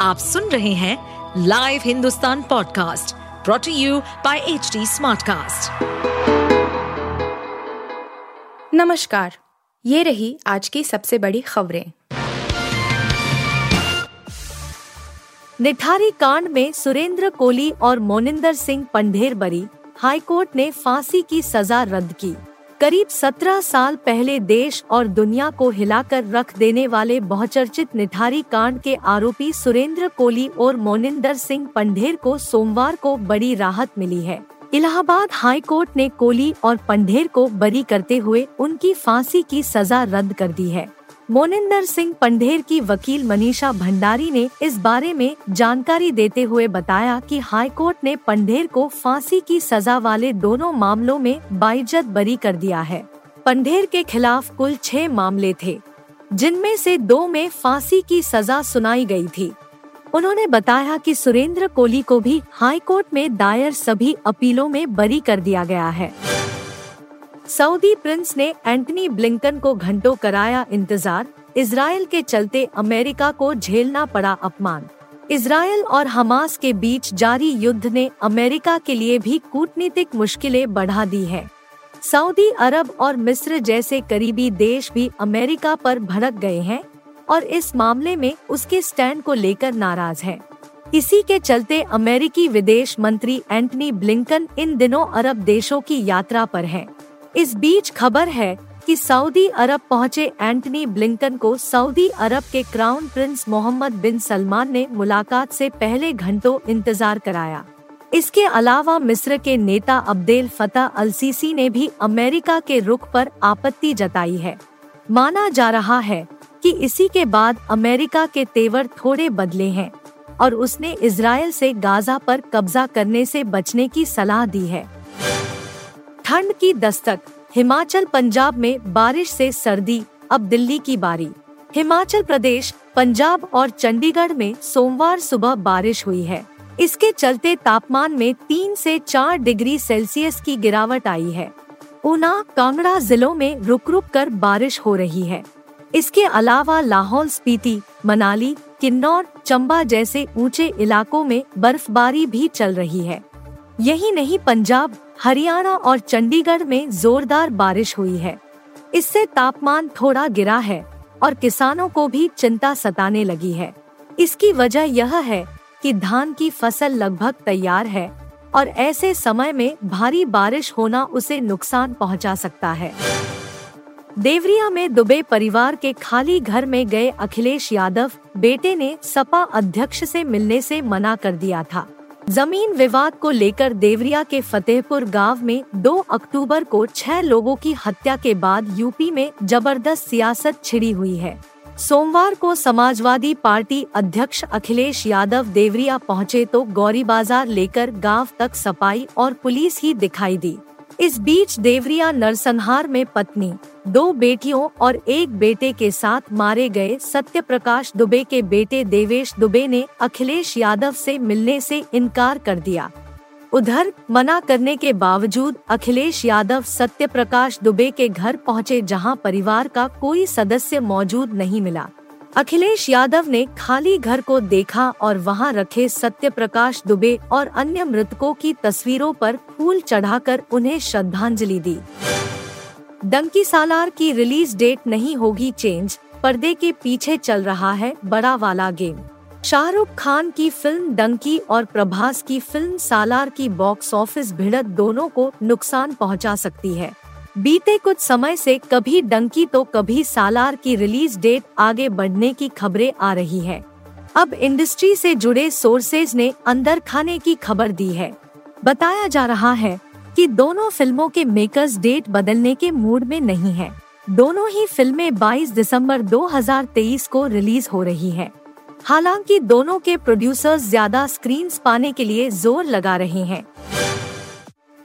आप सुन रहे हैं live Hindustan podcast brought to you by H smartcast. नमस्कार, ये रही आज की सबसे बड़ी खबरें निठारी कांड में सुरेंद्र कोली और मोनिंदर सिंह पंढेर बरी हाईकोर्ट ने फांसी की सजा रद्द की करीब 17 साल पहले देश और दुनिया को हिलाकर रख देने वाले बहुचर्चित निठारी कांड के आरोपी सुरेंद्र कोली और मोनिंदर सिंह पंढेर को सोमवार को बड़ी राहत मिली है। इलाहाबाद हाई कोर्ट ने कोली और पंढेर को बरी करते हुए उनकी फांसी की सजा रद्द कर दी है। मोनिंदर सिंह पंडेर की वकील मनीषा भंडारी ने इस बारे में जानकारी देते हुए बताया कि हाईकोर्ट ने पंडेर को फांसी की सजा वाले दोनों मामलों में बाइज्जत बरी कर दिया है। पंडेर के खिलाफ कुल छह मामले थे, जिनमें से दो में फांसी की सजा सुनाई गई थी। उन्होंने बताया कि सुरेंद्र कोहली को भी हाईकोर्ट में दायर सभी अपीलों में बरी कर दिया गया है। सऊदी प्रिंस ने एंटनी ब्लिंकन को घंटों कराया इंतज़ार। इसराइल के चलते अमेरिका को झेलना पड़ा अपमान। इसराइल और हमास के बीच जारी युद्ध ने अमेरिका के लिए भी कूटनीतिक मुश्किलें बढ़ा दी है। सऊदी अरब और मिस्र जैसे करीबी देश भी अमेरिका पर भड़क गए हैं और इस मामले में उसके स्टैंड को लेकर नाराज़ है। इसी के चलते अमेरिकी विदेश मंत्री एंटनी ब्लिंकन इन दिनों अरब देशों की यात्रा पर हैं। इस बीच खबर है कि सऊदी अरब पहुँचे एंटनी ब्लिंकन को सऊदी अरब के crown prince Mohammed bin Salman ने मुलाकात से पहले घंटों इंतज़ार कराया। इसके अलावा मिस्र के नेता अब्देल फतेह अल सीसी ने भी अमेरिका के रुख पर आपत्ति जताई है। माना जा रहा है कि इसी के बाद अमेरिका के तेवर थोड़े बदले हैं और उसने इसराइल से गाजा पर कब्जा करने से बचने की सलाह दी है। ठंड की दस्तक। हिमाचल, पंजाब में बारिश से सर्दी, अब दिल्ली की बारी। हिमाचल प्रदेश, पंजाब और चंडीगढ़ में सोमवार सुबह बारिश हुई है। इसके चलते तापमान में तीन से चार डिग्री सेल्सियस की गिरावट आई है। ऊना, कांगड़ा जिलों में रुक रुक कर बारिश हो रही है। इसके अलावा लाहौल स्पीति, मनाली, किन्नौर, चंबा जैसे ऊँचे इलाकों में बर्फबारी भी चल रही है। यही नहीं, पंजाब हरियाणा और चंडीगढ़ में जोरदार बारिश हुई है। इससे तापमान थोड़ा गिरा है और किसानों को भी चिंता सताने लगी है। इसकी वजह यह है कि धान की फ़सल लगभग तैयार है और ऐसे समय में भारी बारिश होना उसे नुकसान पहुँचा सकता है। देवरिया में दुबे परिवार के खाली घर में गए अखिलेश यादव बेटे ने सपा अध्यक्ष से मिलने से मना कर दिया था। ज़मीन विवाद को लेकर देवरिया के फतेहपुर गाँव में 2 अक्टूबर को छह लोगों की हत्या के बाद यूपी में ज़बरदस्त सियासत छिड़ी हुई है। सोमवार को समाजवादी पार्टी अध्यक्ष अखिलेश यादव देवरिया पहुँचे तो गौरी बाज़ार लेकर गाँव तक सफ़ाई और पुलिस ही दिखाई दी। इस बीच देवरिया नरसंहार में पत्नी, दो बेटियों और एक बेटे के साथ मारे गए सत्य प्रकाश दुबे के बेटे देवेश दुबे ने अखिलेश यादव से मिलने से इनकार कर दिया। उधर, मना करने के बावजूद अखिलेश यादव सत्य प्रकाश दुबे के घर पहुँचे जहाँ परिवार का कोई सदस्य मौजूद नहीं मिला। अखिलेश यादव ने खाली घर को देखा और वहाँ रखे सत्य प्रकाश दुबे और अन्य मृतकों की तस्वीरों पर फूल चढ़ाकर उन्हें श्रद्धांजलि दी। डंकी सालार की रिलीज़ डेट नहीं होगी चेंज, पर्दे के पीछे चल रहा है बड़ा वाला गेम। शाहरुख खान की फ़िल्म डंकी और प्रभास की फ़िल्म सालार की बॉक्स ऑफ़िस भिड़त दोनों को नुकसान पहुँचा सकती है। बीते कुछ समय से कभी डंकी तो कभी सालार की रिलीज़ डेट आगे बढ़ने की खबरें आ रही है। अब इंडस्ट्री से जुड़े सोर्सेज ने अंदर खाने की खबर दी है। बताया जा रहा है कि दोनों फ़िल्मों के मेकर्स डेट बदलने के मूड में नहीं है। दोनों ही फ़िल्में 22 दिसंबर 2023 को रिलीज़ हो रही है। हालाँकि दोनों के प्रोड्यूसर्स ज़्यादा स्क्रीन पाने के लिए ज़ोर लगा रहे हैं।